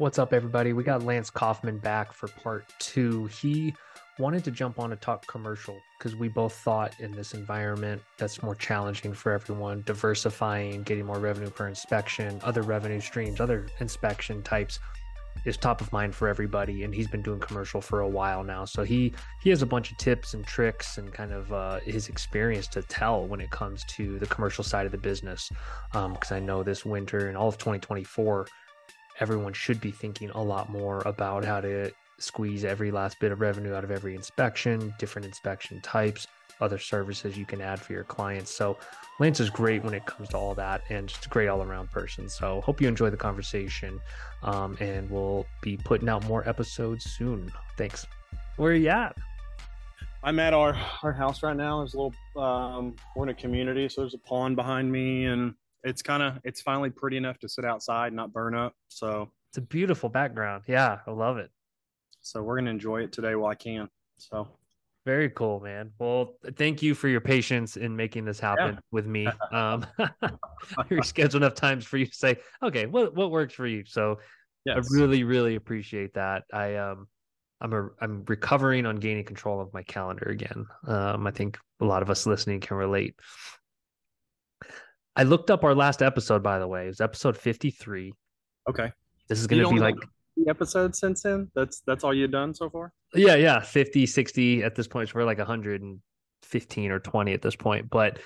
What's up, everybody? We got Lance Coffman back for part two. He wanted to jump on to talk commercial because we both thought in this environment that's more challenging for everyone, diversifying, getting more revenue per inspection, other revenue streams, other inspection types is top of mind for everybody and he's been doing commercial for a while now so he he has a bunch of tips and tricks and kind of uh, his experience to tell when it comes to the commercial side of the business because um, i know this winter and all of 2024 everyone should be thinking a lot more about how to squeeze every last bit of revenue out of every inspection, different inspection types, other services you can add for your clients. So Lance is great when it comes to all that and just a great all around person. So hope you enjoy the conversation. Um, and we'll be putting out more episodes soon. Thanks. Where are you at? I'm at our our house right now. There's a little um, we're in a community, so there's a pond behind me, and it's kind of it's finally pretty enough to sit outside, not burn up. So it's a beautiful background. Yeah, I love it. So we're gonna enjoy it today while I can. So very cool, man. Well, thank you for your patience in making this happen yeah. with me. Um, you scheduled enough times for you to say, okay, what what works for you. So yes. I really, really appreciate that. I um I'm a I'm recovering on gaining control of my calendar again. Um, I think a lot of us listening can relate. I looked up our last episode, by the way. It was episode 53. Okay. This is going to be like the episodes since then. That's that's all you've done so far. Yeah, yeah, 50, 60 at this point. So we're like 115 or 20 at this point. But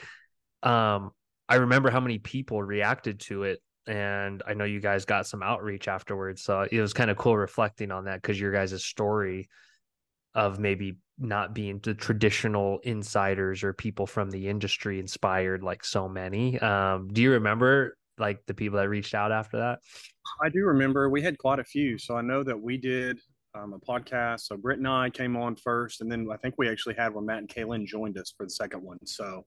um, I remember how many people reacted to it, and I know you guys got some outreach afterwards. So it was kind of cool reflecting on that because your guys' story of maybe not being the traditional insiders or people from the industry inspired like so many. Um, do you remember like the people that reached out after that? I do remember we had quite a few. So I know that we did um, a podcast. So Britt and I came on first, and then I think we actually had when Matt and Kaylin joined us for the second one. So,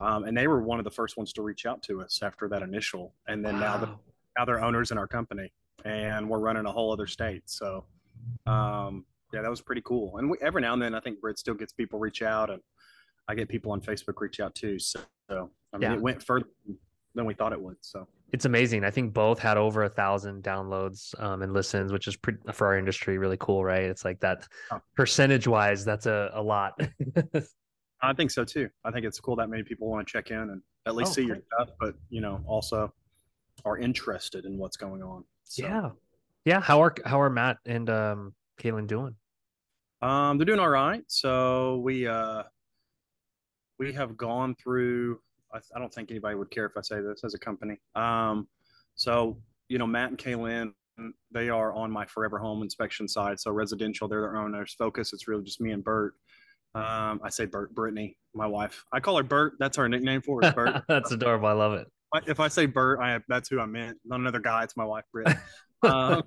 um, and they were one of the first ones to reach out to us after that initial, and then wow. now the now they're owners in our company, and we're running a whole other state. So, um, yeah, that was pretty cool. And we, every now and then, I think Brit still gets people reach out, and I get people on Facebook reach out too. So, so I mean, yeah. it went further than we thought it would. So it's amazing. I think both had over a thousand downloads um, and listens, which is pretty, for our industry really cool, right? It's like that oh. percentage wise, that's a, a lot. I think so too. I think it's cool that many people want to check in and at least oh, see your stuff, but you know, also are interested in what's going on. So. Yeah. Yeah. How are how are Matt and um Kaylin doing? Um, they're doing all right. So we uh we have gone through I, I, don't think anybody would care if I say this as a company. Um, so you know, Matt and Kaylin, they are on my Forever Home inspection side. So residential, they're their owners. Focus, it's really just me and Bert. Um, I say Bert, Brittany, my wife. I call her Bert. That's our nickname for her. Bert. that's adorable. I love it. If I say Bert, I that's who I meant. Not another guy. It's my wife, Britt. um,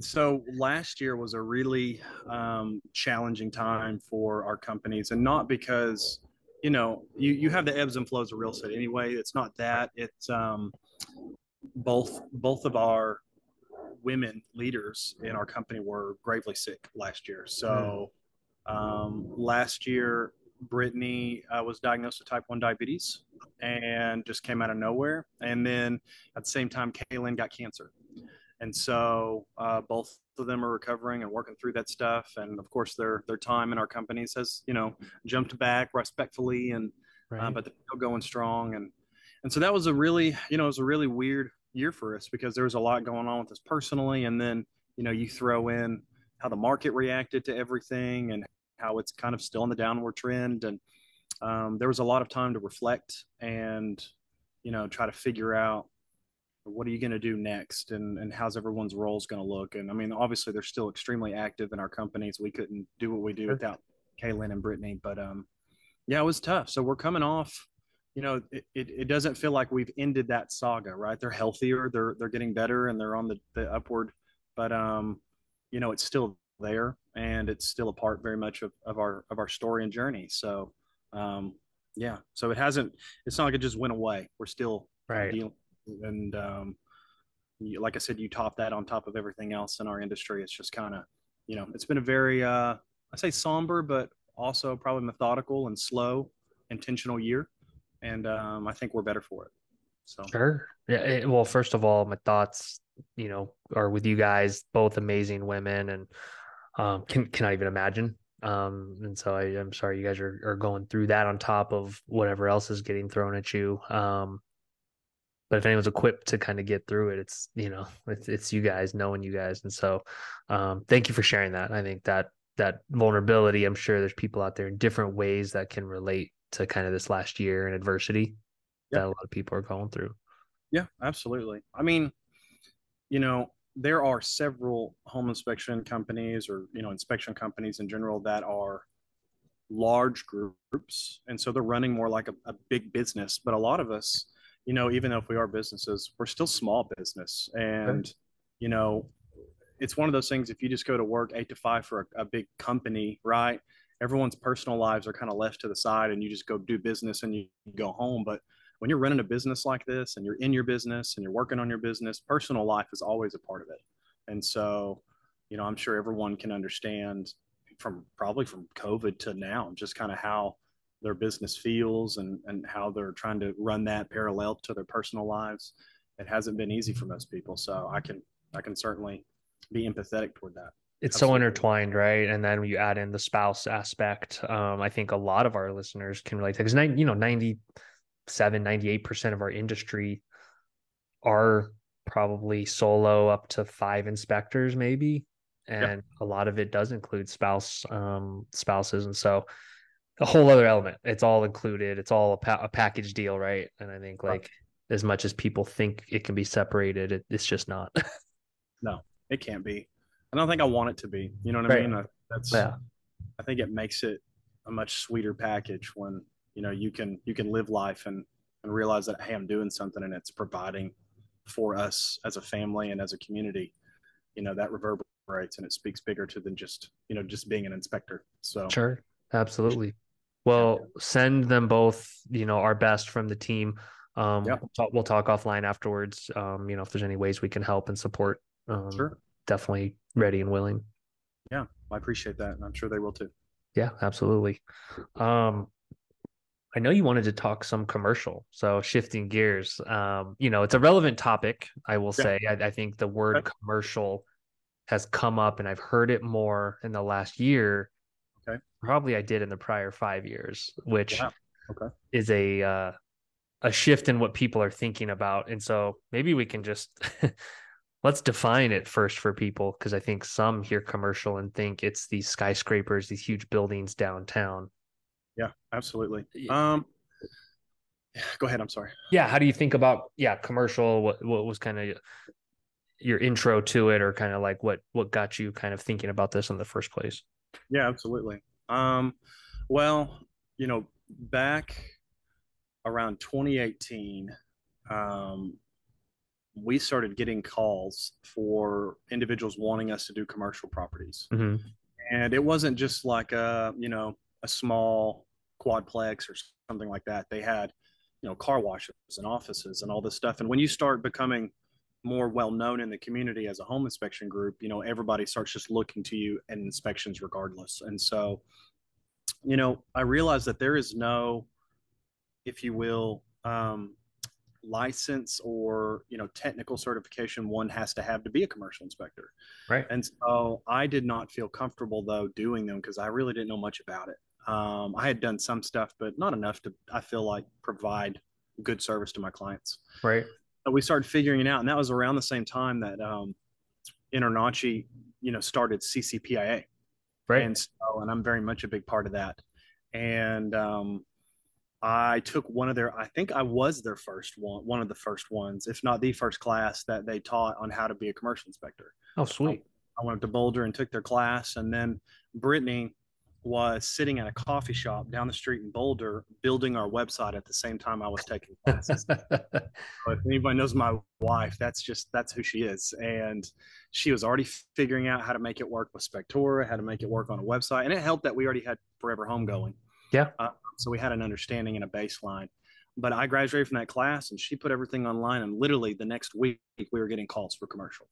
so last year was a really um, challenging time for our companies, and not because you know, you, you have the ebbs and flows of real estate anyway. It's not that. It's um, both both of our women leaders in our company were gravely sick last year. So um, last year, Brittany uh, was diagnosed with type 1 diabetes and just came out of nowhere. And then at the same time, Kaylin got cancer. And so uh, both of them are recovering and working through that stuff. And of course, their their time in our companies has you know jumped back respectfully, and uh, right. uh, but they're still going strong. And and so that was a really you know it was a really weird year for us because there was a lot going on with us personally, and then you know you throw in how the market reacted to everything and how it's kind of still in the downward trend and um, there was a lot of time to reflect and you know try to figure out what are you going to do next? And, and how's everyone's roles going to look? And i mean obviously they're still extremely active in our companies. We couldn't do what we do without kaylin and brittany. But um yeah it was tough. So we're coming off you know it, it, it, doesn't feel like we've ended that saga right? They're healthier they're they're getting better and they're on the, the upward. But um you know it's still there and it's still a part very much of, of our of our story and journey. So um yeah. So it hasn't it's not like it just went away. We're still right. dealing and um, you, like I said, you top that on top of everything else in our industry. It's just kind of, you know, it's been a very, uh, I say somber, but also probably methodical and slow, intentional year, and um, I think we're better for it. So sure. Yeah. It, well, first of all, my thoughts, you know, are with you guys, both amazing women, and um, can cannot even imagine. Um, and so I, I'm sorry you guys are are going through that on top of whatever else is getting thrown at you. Um, but if anyone's equipped to kind of get through it, it's you know, it's it's you guys knowing you guys, and so um, thank you for sharing that. I think that that vulnerability, I'm sure there's people out there in different ways that can relate to kind of this last year and adversity yeah. that a lot of people are going through. Yeah, absolutely. I mean, you know, there are several home inspection companies or, you know, inspection companies in general that are large groups. And so they're running more like a, a big business. But a lot of us, you know, even though if we are businesses, we're still small business. And, okay. you know, it's one of those things if you just go to work eight to five for a, a big company, right? Everyone's personal lives are kind of left to the side and you just go do business and you go home. But when you're running a business like this and you're in your business and you're working on your business, personal life is always a part of it. And so, you know, I'm sure everyone can understand from probably from COVID to now, just kind of how their business feels and, and how they're trying to run that parallel to their personal lives. It hasn't been easy for most people. So I can, I can certainly be empathetic toward that. It's Absolutely. so intertwined, right? And then you add in the spouse aspect, um, I think a lot of our listeners can relate to because you know, 90, 97 98% of our industry are probably solo up to five inspectors maybe and yep. a lot of it does include spouse um, spouses and so a whole other element. It's all included. It's all a, pa- a package deal right? And i think like as much as people think it can be separated it, it's just not. No it can't be. I don't think i want it to be. You know what right. i mean that's yeah. I think it makes it a much sweeter package when you know you can you can live life and and realize that hey i'm doing something and it's providing for us as a family and as a community you know that reverberates and it speaks bigger to than just you know just being an inspector. So sure. Absolutely well send them both you know our best from the team um yeah. we'll, talk, we'll talk offline afterwards um you know if there's any ways we can help and support um sure definitely ready and willing yeah i appreciate that and i'm sure they will too yeah absolutely um I know you wanted to talk some commercial, so shifting gears. Um, you know, it's a relevant topic. I will yeah. say. I, I, think the word okay. commercial has come up, and I've heard it more in the last year. Probably I did in the prior five years, which yeah. okay. is a uh, a shift in what people are thinking about. And so maybe we can just let's define it first for people because I think some hear commercial and think it's these skyscrapers, these huge buildings downtown yeah, absolutely. Um, go ahead. I'm sorry. Yeah. How do you think about yeah commercial? What what was kind of your intro to it, or kind of like what what got you kind of thinking about this in the first place? Yeah, absolutely. Um, well, you know, back around 2018, um, we started getting calls for individuals wanting us to do commercial properties. Mm-hmm. And it wasn't just like a, you know, a small quadplex or something like that. They had, you know, car washes and offices and all this stuff. And when you start becoming more well known in the community as a home inspection group, you know, everybody starts just looking to you and inspections regardless. And so, you know, I realized that there is no, if you will, um, license or you know technical certification one has to have to be a commercial inspector right and so i did not feel comfortable though doing them because i really didn't know much about it um, I had done some stuff, but not enough to, I feel like, provide good service to my clients. Right. We started figuring it out. And that was around the same time that um, InterNACHI, you know, started CCPIA. Right. And so, and I'm very much a big part of that. And um, I took one of their, I think I was their first one, one of the first ones, if not the first class that they taught on how to be a commercial inspector. Oh, sweet. I went up to Boulder and took their class. And then Brittany, was sitting at a coffee shop down the street in Boulder building our website at the same time I was taking classes. if anybody knows my wife, that's just that's who she is. And she was already figuring out how to make it work with Spectora, how to make it work on a website. And it helped that we already had Forever Home going. Yeah. Uh, so we had an understanding and a baseline. But I graduated from that class and she put everything online. And literally the next week, we were getting calls for commercial.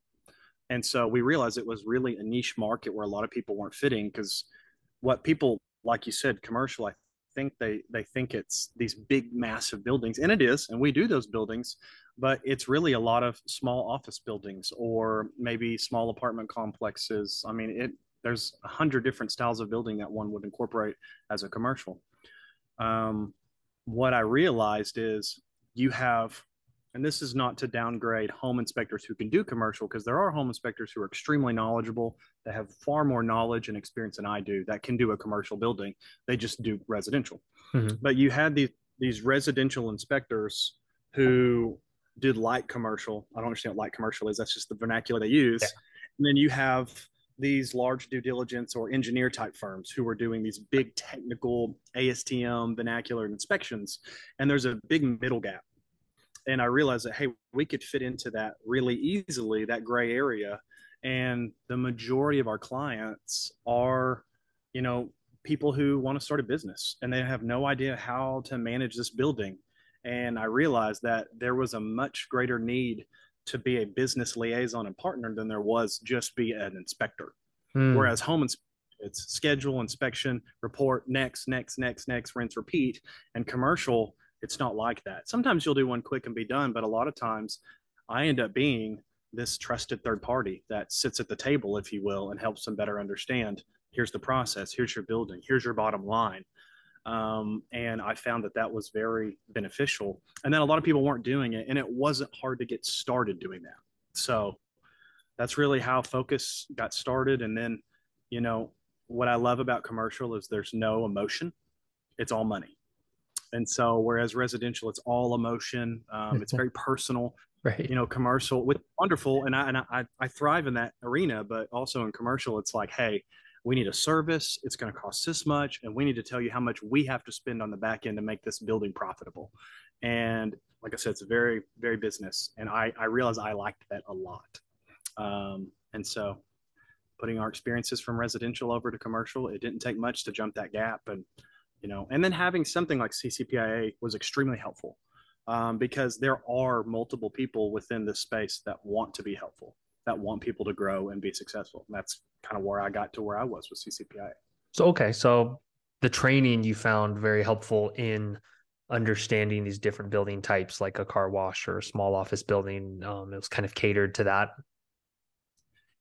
And so we realized it was really a niche market where a lot of people weren't fitting because what people like you said commercial i think they they think it's these big massive buildings and it is and we do those buildings but it's really a lot of small office buildings or maybe small apartment complexes. I mean it there's a hundred different styles of building that one would incorporate as a commercial. Um, what i realized is you have and this is not to downgrade home inspectors who can do commercial because there are home inspectors who are extremely knowledgeable that have far more knowledge and experience than I do that can do a commercial building. They just do residential. Mm-hmm. But you had these these residential inspectors who did light commercial. I don't understand what light commercial is. That's just the vernacular they use. Yeah. And then you have these large due diligence or engineer type firms who are doing these big technical ASTM vernacular inspections. And there's a big middle gap and I realized that hey, we could fit into that really easily, that gray area. And the majority of our clients are, you know, people who want to start a business and they have no idea how to manage this building. And I realized that there was a much greater need to be a business liaison and partner than there was just be an inspector. Hmm. Whereas home it's schedule, inspection, report, next, next, next, next, rinse, repeat. And commercial, it's not like that. Sometimes you'll do one quick and be done, but a lot of times I end up being this trusted third party that sits at the table, if you will, and helps them better understand here's the process, here's your building, here's your bottom line. Um, and I found that that was very beneficial. And then a lot of people weren't doing it, and it wasn't hard to get started doing that. So that's really how Focus got started. And then, you know, what I love about commercial is there's no emotion, it's all money. And so, whereas residential, it's all emotion, um, it's very personal. Right. You know, commercial with wonderful, and I and I, I thrive in that arena, but also in commercial, it's like, hey, we need a service. It's going to cost this much, and we need to tell you how much we have to spend on the back end to make this building profitable. And like I said, it's very, very business, and I I realize I liked that a lot. Um, and so, putting our experiences from residential over to commercial, it didn't take much to jump that gap, and you know and then having something like ccpia was extremely helpful um, because there are multiple people within this space that want to be helpful that want people to grow and be successful. And that's kind of where i got to where i was with ccpia so okay so the training you found very helpful in understanding these different building types like a car wash or a small office building um, it was kind of catered to that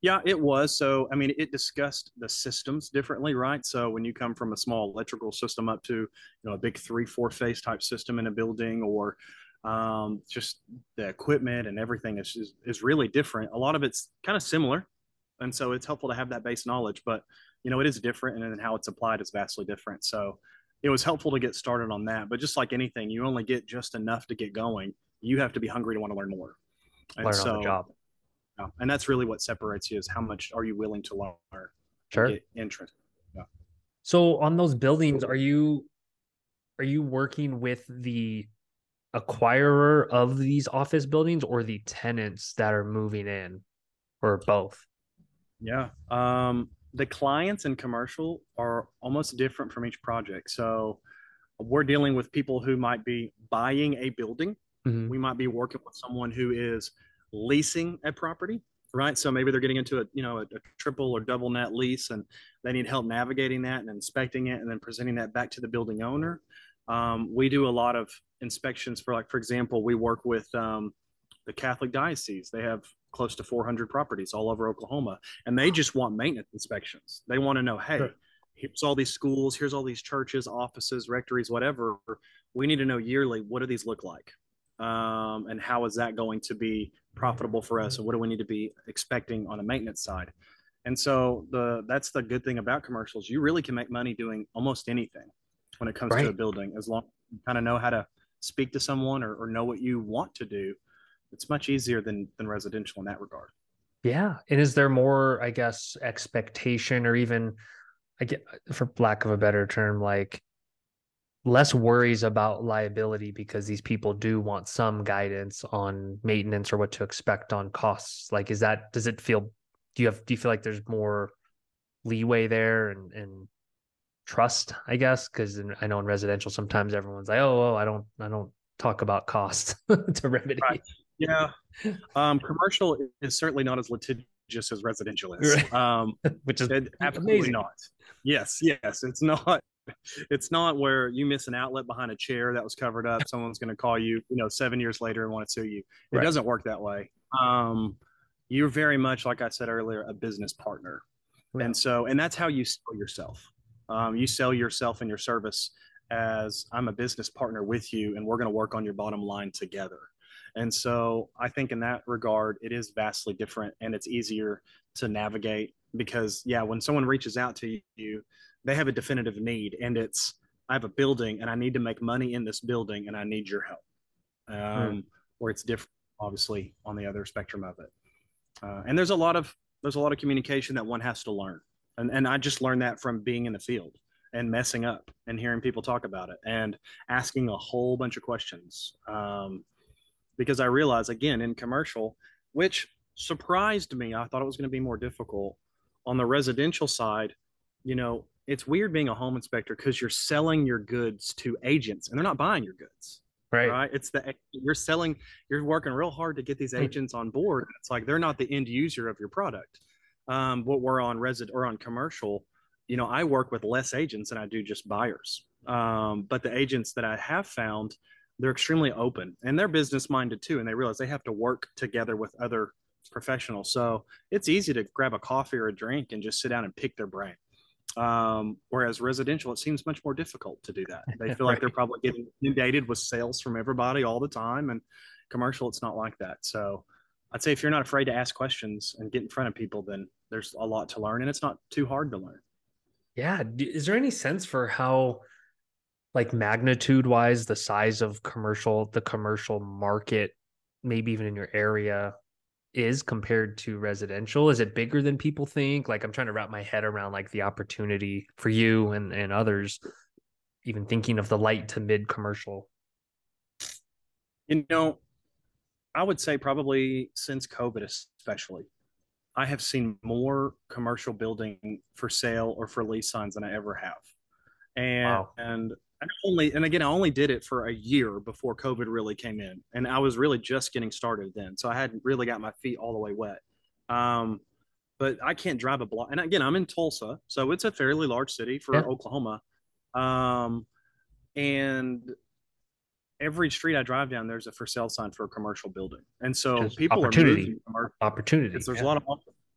yeah, it was. So, I mean, it discussed the systems differently, right? So, when you come from a small electrical system up to, you know, a big three, four phase type system in a building, or um, just the equipment and everything is, is, is really different. A lot of it's kind of similar, and so it's helpful to have that base knowledge. But you know, it is different, and then how it's applied is vastly different. So, it was helpful to get started on that. But just like anything, you only get just enough to get going. You have to be hungry to want to learn more. And learn so, on the job yeah. and that's really what separates you is how much are you willing to learn sure. interest. Yeah. So on those buildings are you are you working with the acquirer of these office buildings or the tenants that are moving in or both? Yeah um the clients in commercial are almost different from each project. So we're dealing with people who might be buying a building. Mm-hmm. we might be working with someone who is leasing a property right? So maybe they're getting into a you know a, a, triple or double net lease and they need help navigating that and inspecting it and then presenting that back to the building owner. Um, we do a lot of inspections for like for example we work with um, the catholic diocese. They have close to 400 properties all over oklahoma and they just want maintenance inspections. They want to know hey sure. here's all these schools here's all these churches offices rectories whatever. We need to know yearly what do these look like um, and how is that going to be profitable for us? And what do we need to be expecting on a maintenance side? And so the that's the good thing about commercials. You really can make money doing almost anything when it comes right. to a building as long as you kind of know how to speak to someone or, or know what you want to do. It's much easier than than residential in that regard. Yeah. And is there more i guess expectation or even i get for lack of a better term like less worries about liability because these people do want some guidance on maintenance or what to expect on costs. Like is that does it feel do you have do you feel like there's more leeway there and and trust i guess? Because i know in residential sometimes everyone's like oh, oh i don't i don't talk about cost to remedy. Right. yeah. Um commercial is certainly not as litigious as residential is. Right. um which is absolutely amazing. not. Yes yes it's not it's not where you miss an outlet behind a chair that was covered up. Someone's going to call you, you know, seven years later and want to sue you. It right. doesn't work that way. Um, you're very much, like I said earlier, a business partner. Yeah. And so, and that's how you sell yourself. Um, you sell yourself and your service as I'm a business partner with you, and we're going to work on your bottom line together. And so I think in that regard, it is vastly different and it's easier to navigate because, yeah, when someone reaches out to you, they have a definitive need and it's, I have a building and I need to make money in this building and I need your help. Um, hmm. Where it's different, obviously, on the other spectrum of it. Uh, and there's a lot of there's a lot of communication that one has to learn, and and I just learned that from being in the field and messing up and hearing people talk about it and asking a whole bunch of questions. Um, because I realized again in commercial, which surprised me. I thought it was going to be more difficult. On the residential side, you know, it's weird being a home inspector because you're selling your goods to agents and they're not buying your goods. Right. right. It's the you're selling, you're working real hard to get these agents on board. It's like they're not the end user of your product. Um, but we're on resident or on commercial, you know, I work with less agents than I do just buyers. Um, but the agents that I have found, they're extremely open and they're business minded too and they realize they have to work together with other professionals so it's easy to grab a coffee or a drink and just sit down and pick their brain um, whereas residential it seems much more difficult to do that. They feel right. like they're probably getting inundated with sales from everybody all the time and commercial it's not like that. So i'd say if you're not afraid to ask questions and get in front of people then there's a lot to learn and it's not too hard to learn. Yeah. Is there any sense for how like magnitude wise the size of commercial the commercial market maybe even in your area is compared to residential? Is it bigger than people think? Like i'm trying to wrap my head around like the opportunity for you and and others even thinking of the light to mid commercial. You know i would say probably since covid especially i have seen more commercial building for sale or for lease signs than i ever have. And wow. and I only and again I only did it for a year before COVID really came in, and I was really just getting started then, so I hadn't really got my feet all the way wet. Um, but I can't drive a block, and again I'm in Tulsa, so it's a fairly large city for yeah. Oklahoma, um, and every street I drive down there's a for sale sign for a commercial building, and so people are opportunity. There's yeah. a lot of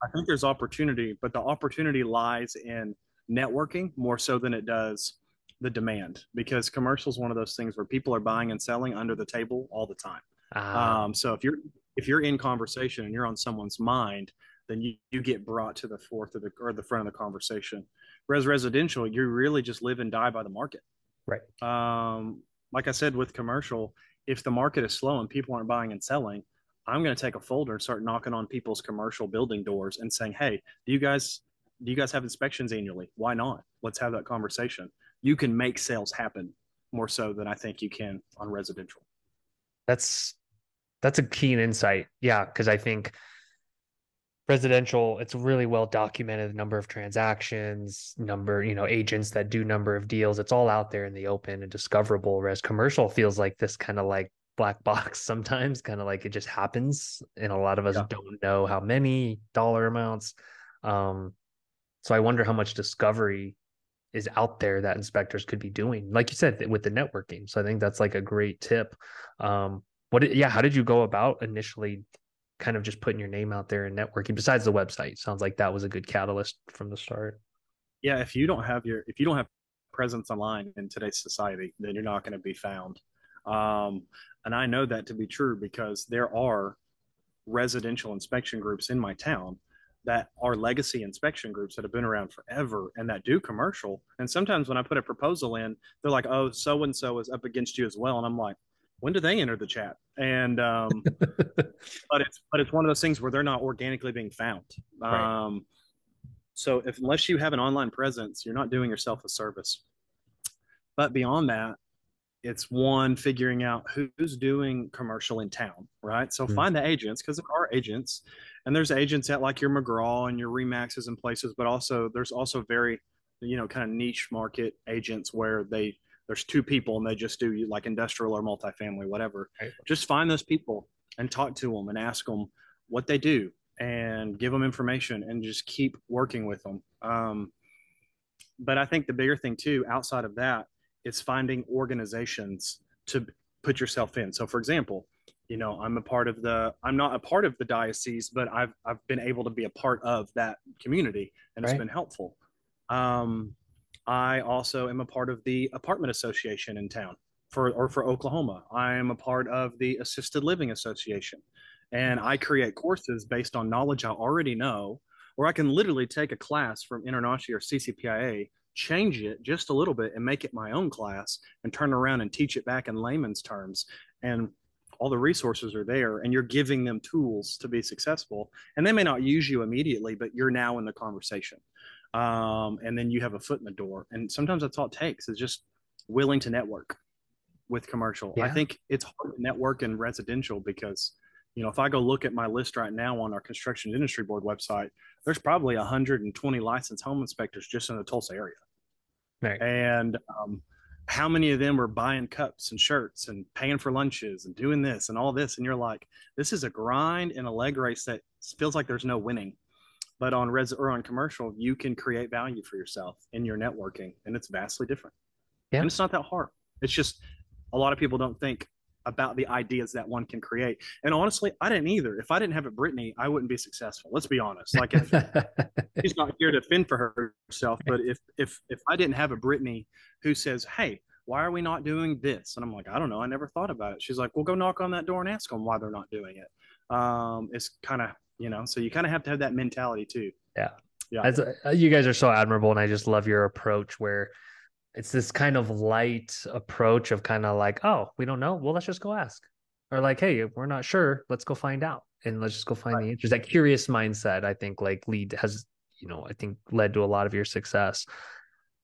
I think there's opportunity, but the opportunity lies in networking more so than it does the demand because commercial is one of those things where people are buying and selling under the table all the time. Uh, um, so if you're if you're in conversation and you're on someone's mind, then you, you get brought to the fourth of the or the front of the conversation. Whereas residential, you really just live and die by the market. Right. Um, like I said with commercial, if the market is slow and people aren't buying and selling, I'm going to take a folder and start knocking on people's commercial building doors and saying, "Hey, do you guys do you guys have inspections annually? Why not? Let's have that conversation." You can make sales happen more so than I think you can on residential. That's that's a keen insight. Yeah, because I think residential it's really well documented the number of transactions number you know agents that do number of deals it's all out there in the open and discoverable whereas commercial feels like this kind of like black box sometimes kind of like it just happens and a lot of us yeah. don't know how many dollar amounts um so i wonder how much discovery is out there that inspectors could be doing like you said with the networking. So i think that's like a great tip. Um what yeah how did you go about initially kind of just putting your name out there and networking besides the website? Sounds like that was a good catalyst from the start. Yeah if you don't have your if you don't have presence online in today's society then you're not going to be found. Um and i know that to be true because there are residential inspection groups in my town that are legacy inspection groups that have been around forever and that do commercial. And sometimes when I put a proposal in, they're like, "Oh, so and so is up against you as well," and I'm like, "When do they enter the chat?" And um, but it's but it's one of those things where they're not organically being found. Right. Um, so if unless you have an online presence, you're not doing yourself a service. But beyond that, it's one figuring out who's doing commercial in town, right? So mm-hmm. find the agents because there are agents and there's agents at like your McGraw and your Remaxes and places, but also there's also very, you know, kind of niche market agents where they there's two people and they just do like industrial or multifamily, whatever. Right. Just find those people and talk to them and ask them what they do and give them information and just keep working with them. Um, but I think the bigger thing too, outside of that, is finding organizations to put yourself in. So, for example, you know, I'm a part of the. I'm not a part of the diocese, but I've I've been able to be a part of that community, and right. it's been helpful. Um, I also am a part of the apartment association in town for or for Oklahoma. I am a part of the assisted living association, and I create courses based on knowledge I already know, or I can literally take a class from InterNACHI or CCPIA change it just a little bit and make it my own class and turn around and teach it back in layman's terms. And all the resources are there and you're giving them tools to be successful. And they may not use you immediately but you're now in the conversation. Um, and then you have a foot in the door. And sometimes that's all it takes is just willing to network with commercial. Yeah. i think it's hard to network in residential because you know if i go look at my list right now on our construction industry board website there's probably 120 licensed home inspectors just in the tulsa area Right. And um, how many of them are buying cups and shirts and paying for lunches and doing this and all this? And you're like, this is a grind and a leg race that feels like there's no winning. But on res or on commercial, you can create value for yourself in your networking, and it's vastly different. Yeah. And it's not that hard. It's just a lot of people don't think about the ideas that one can create. And honestly, I didn't either. If I didn't have a Brittany, I wouldn't be successful. Let's be honest. Like if, she's not here to fend for herself, but if if if I didn't have a Brittany who says, "Hey, why are we not doing this?" and I'm like, "I don't know. I never thought about it." She's like, "Well, go knock on that door and ask them why they're not doing it." Um, it's kind of you know, so you kind of have to have that mentality too. Yeah. Yeah. As, uh, you guys are so admirable, and I just love your approach where it's this kind of light approach of kind of like, oh, we don't know. Well, let's just go ask. Or like, hey, we're not sure. Let's go find out. And let's just go find right. the answers. That curious mindset, I think, like lead has, you know, I think led to a lot of your success.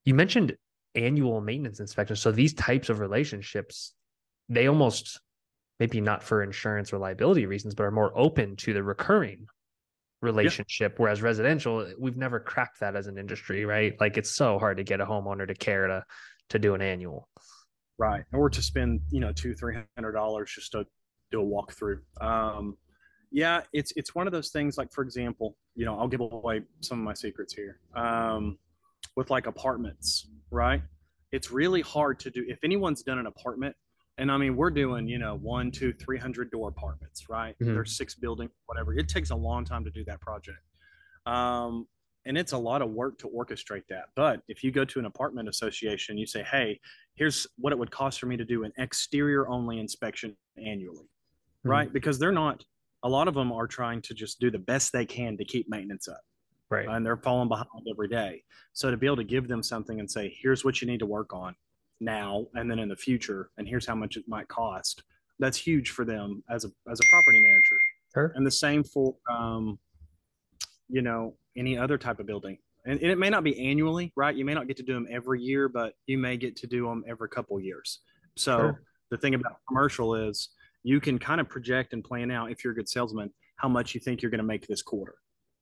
You mentioned annual maintenance inspections. So these types of relationships, they almost maybe not for insurance or liability reasons, but are more open to the recurring relationship yeah. whereas residential we've never cracked that as an industry right? Like it's so hard to get a homeowner to care to to do an annual. Right. Or to spend you know two three hundred dollars just to do a walkthrough. Um yeah it's it's one of those things like for example you know i'll give away some of my secrets here. Um with like apartments right? It's really hard to do if anyone's done an apartment and I mean, we're doing, you know, one, two, three hundred door apartments, right? Mm-hmm. There's six buildings, whatever. It takes a long time to do that project. Um, and it's a lot of work to orchestrate that. But if you go to an apartment association, you say, hey, here's what it would cost for me to do an exterior only inspection annually, mm-hmm. right? Because they're not, a lot of them are trying to just do the best they can to keep maintenance up. Right. And they're falling behind every day. So to be able to give them something and say, here's what you need to work on now and then in the future and here's how much it might cost that's huge for them as a as a property manager. Sure. and the same for um you know any other type of building. And, and, it may not be annually right? You may not get to do them every year but you may get to do them every couple years. So sure. the thing about commercial is you can kind of project and plan out if you're a good salesman how much you think you're going to make this quarter.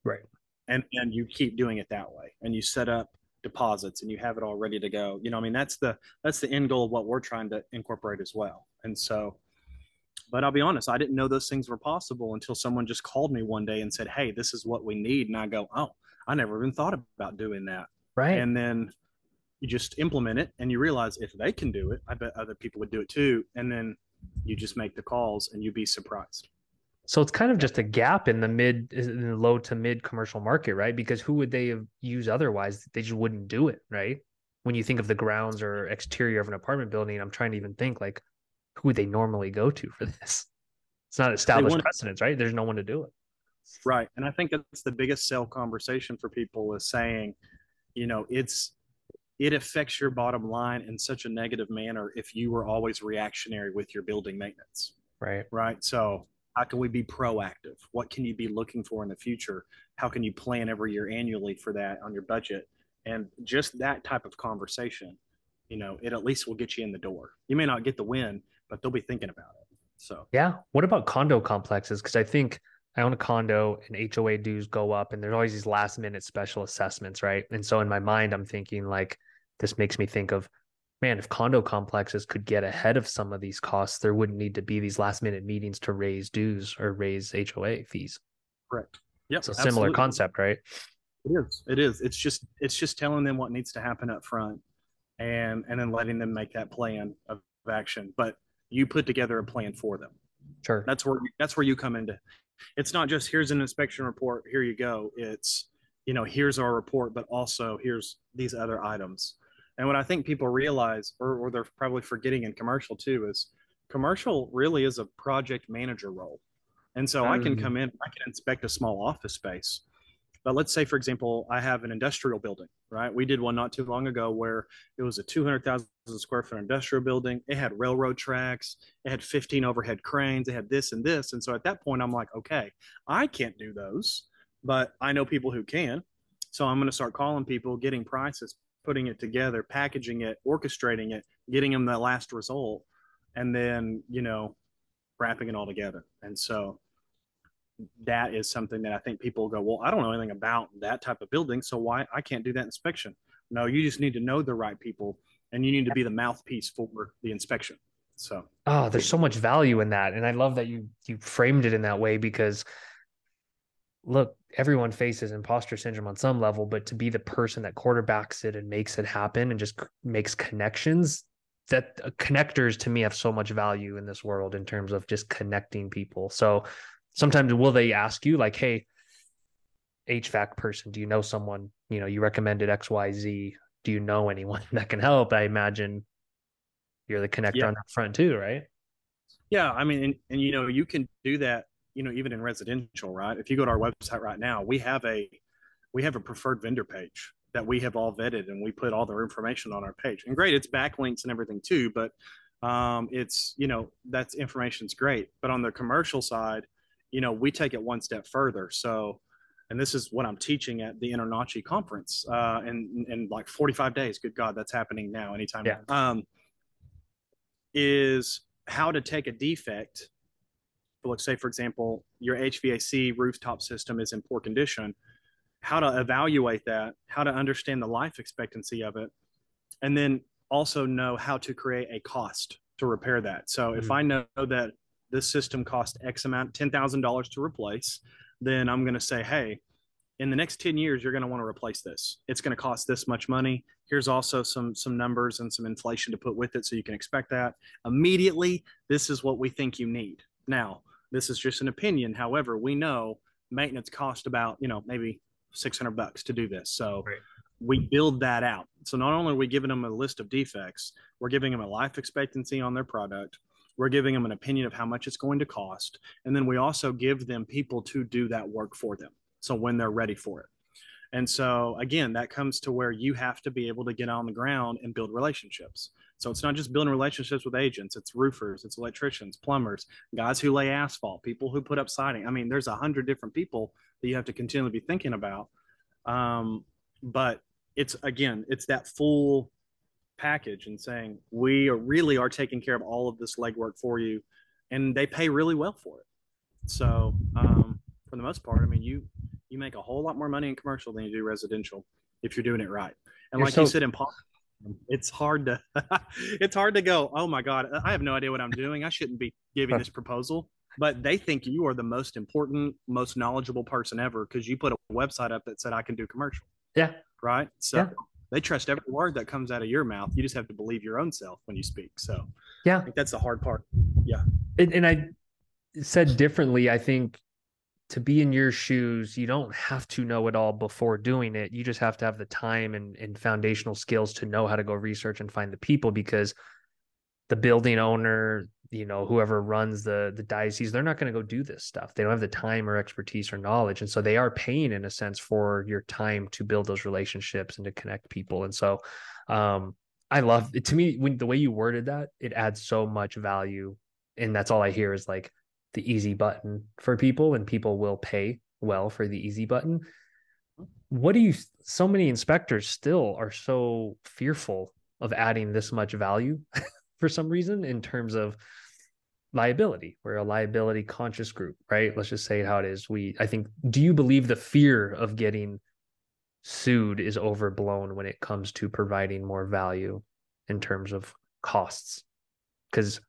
Right. And and you keep doing it that way. And you set up deposits and you have it all ready to go. You know i mean that's the that's the end goal of what we're trying to incorporate as well. And so but i'll be honest i didn't know those things were possible until someone just called me one day and said hey this is what we need. And i go oh i never even thought about doing that. Right. And then you just implement it and you realize if they can do it i bet other people would do it too. And then you just make the calls and you'd be surprised so it's kind of just a gap in the mid, in the low to mid commercial market, right? Because who would they use otherwise? They just wouldn't do it, right? When you think of the grounds or exterior of an apartment building, I'm trying to even think like, who would they normally go to for this? It's not established want, precedence, right? There's no one to do it. Right, and I think that's the biggest sell conversation for people is saying, you know, it's it affects your bottom line in such a negative manner if you were always reactionary with your building maintenance. Right. Right. So how can we be proactive? What can you be looking for in the future? How can you plan every year annually for that on your budget? And just that type of conversation you know it at least will get you in the door. You may not get the win but they'll be thinking about it. So. Yeah. What about condo complexes? Because i think i own a condo and hoa dues go up and there's always these last minute special assessments right? And so in my mind i'm thinking like this makes me think of man, if condo complexes could get ahead of some of these costs, there wouldn't need to be these last minute meetings to raise dues or raise HOA fees. Correct. Yep. So similar concept, right? It is. It is. It's just it's just telling them what needs to happen up front, and and then letting them make that plan of action. But you put together a plan for them. Sure. That's where that's where you come into. It's not just here's an inspection report. Here you go. It's you know here's our report, but also here's these other items. And what I think people realize, or, or they're probably forgetting in commercial too, is commercial really is a project manager role. And so I can mm. come in, I can inspect a small office space. But let's say, for example, I have an industrial building, right? We did one not too long ago where it was a 200,000 square foot industrial building. It had railroad tracks, it had 15 overhead cranes, it had this and this. And so at that point, I'm like, okay, I can't do those, but I know people who can. So I'm going to start calling people, getting prices, putting it together, packaging it, orchestrating it, getting them the last result, and then, you know, wrapping it all together. And so that is something that I think people go, well, I don't know anything about that type of building, so why I can't do that inspection? No, you just need to know the right people, and you need to be the mouthpiece for the inspection. So, oh, there's so much value in that, and I love that you you framed it in that way because, look, everyone faces imposter syndrome on some level, but to be the person that quarterbacks it and makes it happen and just makes connections, that uh, connectors to me have so much value in this world in terms of just connecting people. So sometimes will they ask you like, hey, HVAC person, do you know someone? You know, you recommended XYZ. Do you know anyone that can help? I imagine you're the connector yeah. on that front too, right? Yeah. I mean, and, and you know, you can do that, you know, even in residential, right? If you go to our website right now, we have a we have a preferred vendor page that we have all vetted and we put all their information on our page. And great, it's backlinks and everything too, but um, it's you know that's information's great. But on the commercial side, you know, we take it one step further. So, and this is what I'm teaching at the InterNACHI conference uh, in, in like 45 days. Good God, that's happening now, anytime. Yeah. Um, is how to take a defect. Let's say, for example, your HVAC rooftop system is in poor condition. How to evaluate that, how to understand the life expectancy of it, and then also know how to create a cost to repair that. So mm-hmm. if I know that this system cost X amount, $10,000 to replace, then I'm going to say, hey, in the next 10 years, you're going to want to replace this. It's going to cost this much money. Here's also some, some numbers and some inflation to put with it so you can expect that. Immediately, this is what we think you need. Now, this is just an opinion. However, we know maintenance cost about, you know, maybe 600 bucks to do this. So right. we build that out. So not only are we giving them a list of defects, we're giving them a life expectancy on their product. We're giving them an opinion of how much it's going to cost. And then we also give them people to do that work for them. So when they're ready for it. And so again, that comes to where you have to be able to get on the ground and build relationships. So it's not just building relationships with agents, it's roofers, it's electricians, plumbers, guys who lay asphalt, people who put up siding. I mean, there's a hundred different people that you have to continually be thinking about. Um, but it's again, it's that full package and saying we are really are taking care of all of this legwork for you and they pay really well for it so um, for the most part i mean you you make a whole lot more money in commercial than you do residential if you're doing it right and you're like so- you said in it's hard to it's hard to go oh my god i have no idea what i'm doing i shouldn't be giving this proposal but they think you are the most important most knowledgeable person ever because you put a website up that said i can do commercial yeah right so yeah they trust every word that comes out of your mouth. You just have to believe your own self when you speak. So yeah, I think that's the hard part. Yeah. And, and I said differently, I think to be in your shoes, you don't have to know it all before doing it. You just have to have the time and, and foundational skills to know how to go research and find the people because the building owner, you know whoever runs the the diocese they're not going to go do this stuff. They don't have the time or expertise or knowledge. And so they are paying in a sense for your time to build those relationships and to connect people. And so um i love it to me when the way you worded that it adds so much value. And that's all i hear is like the easy button for people and people will pay well for the easy button what do you so many inspectors still are so fearful of adding this much value for some reason in terms of liability. We're a liability conscious group, right? Let's just say how it is. We, I think, do you believe the fear of getting sued is overblown when it comes to providing more value in terms of costs? Because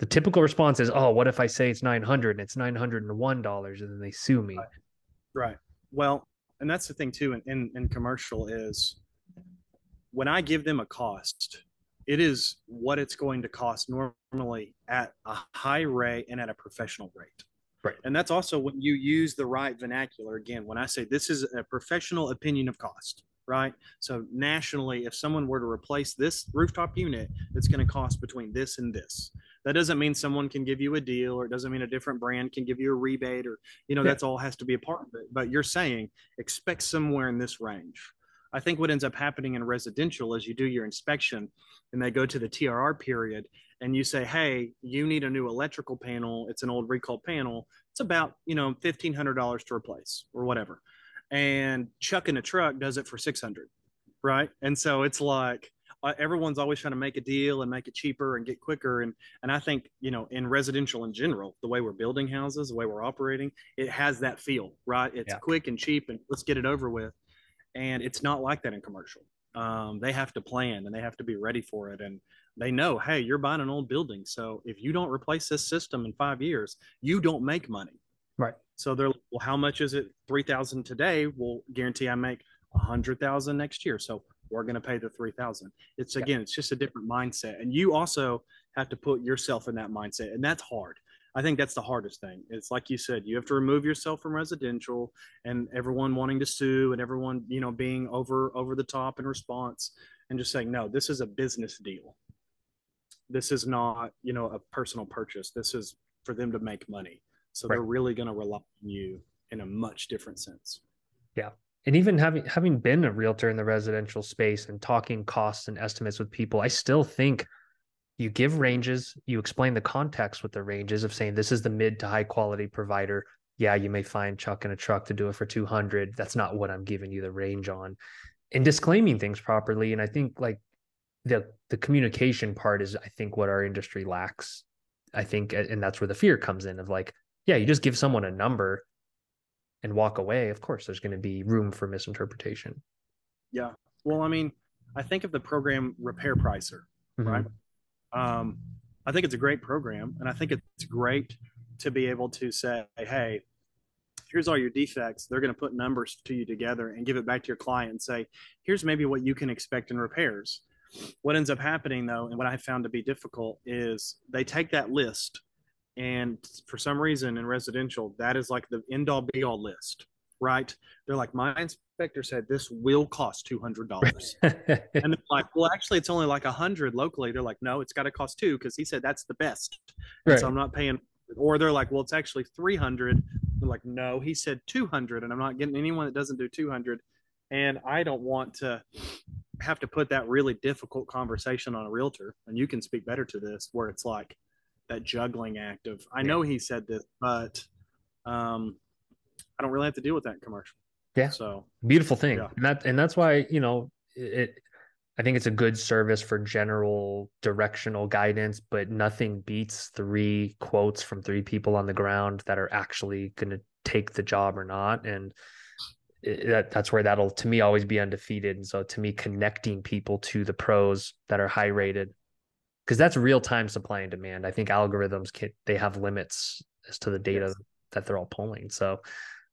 the typical response is, oh, what if I say it's 900 and it's $901 and then they sue me? Right. right. Well, and that's the thing too in, in, in commercial is when I give them a cost, it is what it's going to cost normally at a high rate and at a professional rate. Right. And that's also when you use the right vernacular. Again, when I say this is a professional opinion of cost, right? So nationally, if someone were to replace this rooftop unit, it's going to cost between this and this. That doesn't mean someone can give you a deal, or it doesn't mean a different brand can give you a rebate, or you know, yeah. that's all has to be a part of it. But you're saying expect somewhere in this range. I think what ends up happening in residential is you do your inspection and they go to the TRR period and you say, hey, you need a new electrical panel. It's an old recall panel. It's about, you know, $1,500 to replace or whatever. And Chuck in a truck does it for 600 right? And so it's like, everyone's always trying to make a deal and make it cheaper and get quicker. And and i think you know in residential in general the way we're building houses the way we're operating it has that feel right? It's yeah. quick and cheap and let's get it over with. And it's not like that in commercial. Um, they have to plan and they have to be ready for it. And they know hey you're buying an old building. So if you don't replace this system in five years you don't make money. Right. So they're well how much is it? 3000 today will guarantee i make 100000 next year. So we're going to pay the 3000 it's again it's just a different mindset and you also have to put yourself in that mindset and that's hard I think that's the hardest thing. It's like you said, you have to remove yourself from residential and everyone wanting to sue and everyone, you know, being over over the top in response and just saying, no, this is a business deal. This is not, you know, a personal purchase. This is for them to make money. So right. they're really going to rely on you in a much different sense. Yeah. And even having having been a realtor in the residential space and talking costs and estimates with people, I still think you give ranges, you explain the context with the ranges of saying this is the mid to high quality provider. Yeah, you may find Chuck in a truck to do it for 200. That's not what I'm giving you the range on. And disclaiming things properly. And I think like the the communication part is I think what our industry lacks. I think and that's where the fear comes in of like, yeah, you just give someone a number and walk away. Of course, there's going to be room for misinterpretation. Yeah. Well, I mean, I think of the program Repair Pricer, mm-hmm. right? Um, I think it's a great program, and I think it's great to be able to say, "Hey, here's all your defects." They're going to put numbers to you together and give it back to your client and say, "Here's maybe what you can expect in repairs." What ends up happening though, and what I found to be difficult, is they take that list, and for some reason in residential, that is like the end all be all list right? They're like, my inspector said this will cost two hundred dollars, and they're like, well, actually, it's only like a hundred locally. They're like, no, it's got to cost two because he said that's the best, right. so I'm not paying. Or they're like, well, it's actually three hundred. They're like, no, he said two hundred, and I'm not getting anyone that doesn't do two hundred, and I don't want to have to put that really difficult conversation on a realtor. And you can speak better to this, where it's like that juggling act of, I know he said this, but um, I don't really have to deal with that commercial. Yeah. So beautiful thing. Yeah. And that and that's why, you know, it I think it's a good service for general directional guidance, but nothing beats three quotes from three people on the ground that are actually going to take the job or not. And it, that, that's where that'll, to me, always be undefeated. And so, to me, connecting people to the pros that are high rated, because that's real time supply and demand. I think algorithms can, they have limits as to the data yes. that they're all pulling. So,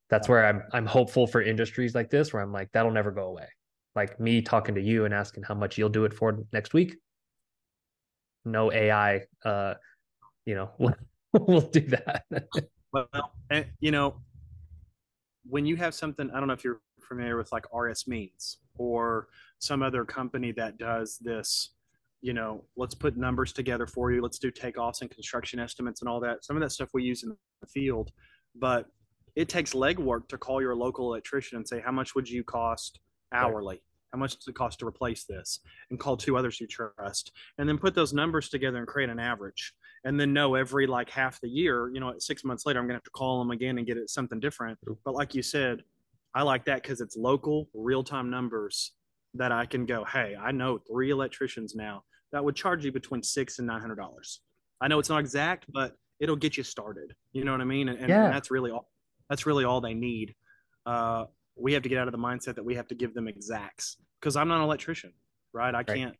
that's where I'm I'm hopeful for industries like this where I'm like that'll never go away. Like me talking to you and asking how much you'll do it for next week. No AI, uh, you know, we'll, we'll do that. well, and, you know, when you have something, I don't know if you're familiar with like RS Means or some other company that does this you know, let's put numbers together for you. Let's do takeoffs and construction estimates and all that. Some of that stuff we use in the field, but it takes legwork to call your local electrician and say, how much would you cost hourly? How much does it cost to replace this? And call two others you trust, and then put those numbers together and create an average. And then know every like half the year, you know, six months later, I'm gonna have to call them again and get it something different. But like you said, I like that because it's local, real time numbers that I can go, hey, I know three electricians now that would charge you between six and nine hundred dollars. I know it's not exact, but it'll get you started. You know what I mean? And, yeah. and that's really all that's really all they need. Uh, we have to get out of the mindset that we have to give them exacts because I'm not an electrician, right? I can't.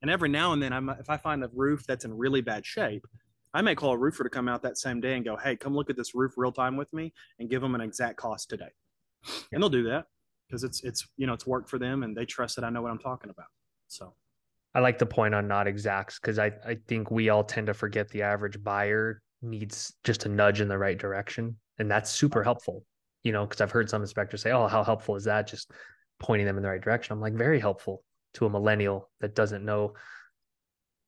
And every now and then, I'm, if I find a roof that's in really bad shape, I may call a roofer to come out that same day and go, "Hey, come look at this roof real time with me and give them an exact cost today." and they'll do that because it's it's you know it's worked for them and they trust that I know what I'm talking about. So I like the point on not exacts because I, I think we all tend to forget the average buyer needs just a nudge in the right direction. And that's super helpful, you know, because I've heard some inspectors say, Oh, how helpful is that? Just pointing them in the right direction. I'm like, very helpful to a millennial that doesn't know,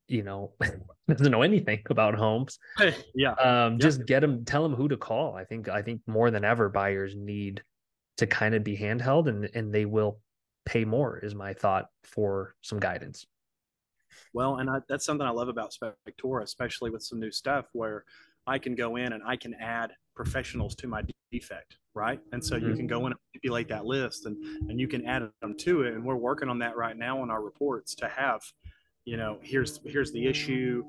you know, doesn't know anything about homes. yeah. Um, just get them, tell them who to call. I think, I think more than ever, buyers need to kind of be handheld and, and they will pay more is my thought for some guidance. Well, and I, that's something I love about Spectora, especially with some new stuff where I can go in and I can add professionals to my defect, right? And so mm-hmm. you can go in and manipulate that list and, and you can add them to it. And we're working on that right now on our reports to have, you know, here's here's the issue,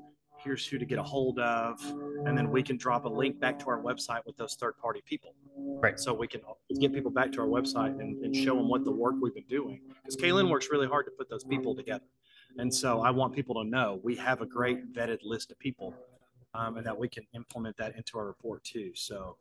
here's who to get a hold of, and then we can drop a link back to our website with those third party people. Right. So we can get people back to our website and, and show them what the work we've been doing. Because Kaylin works really hard to put those people together. And so I want people to know we have a great vetted list of people um, and that we can implement that into our report too. So,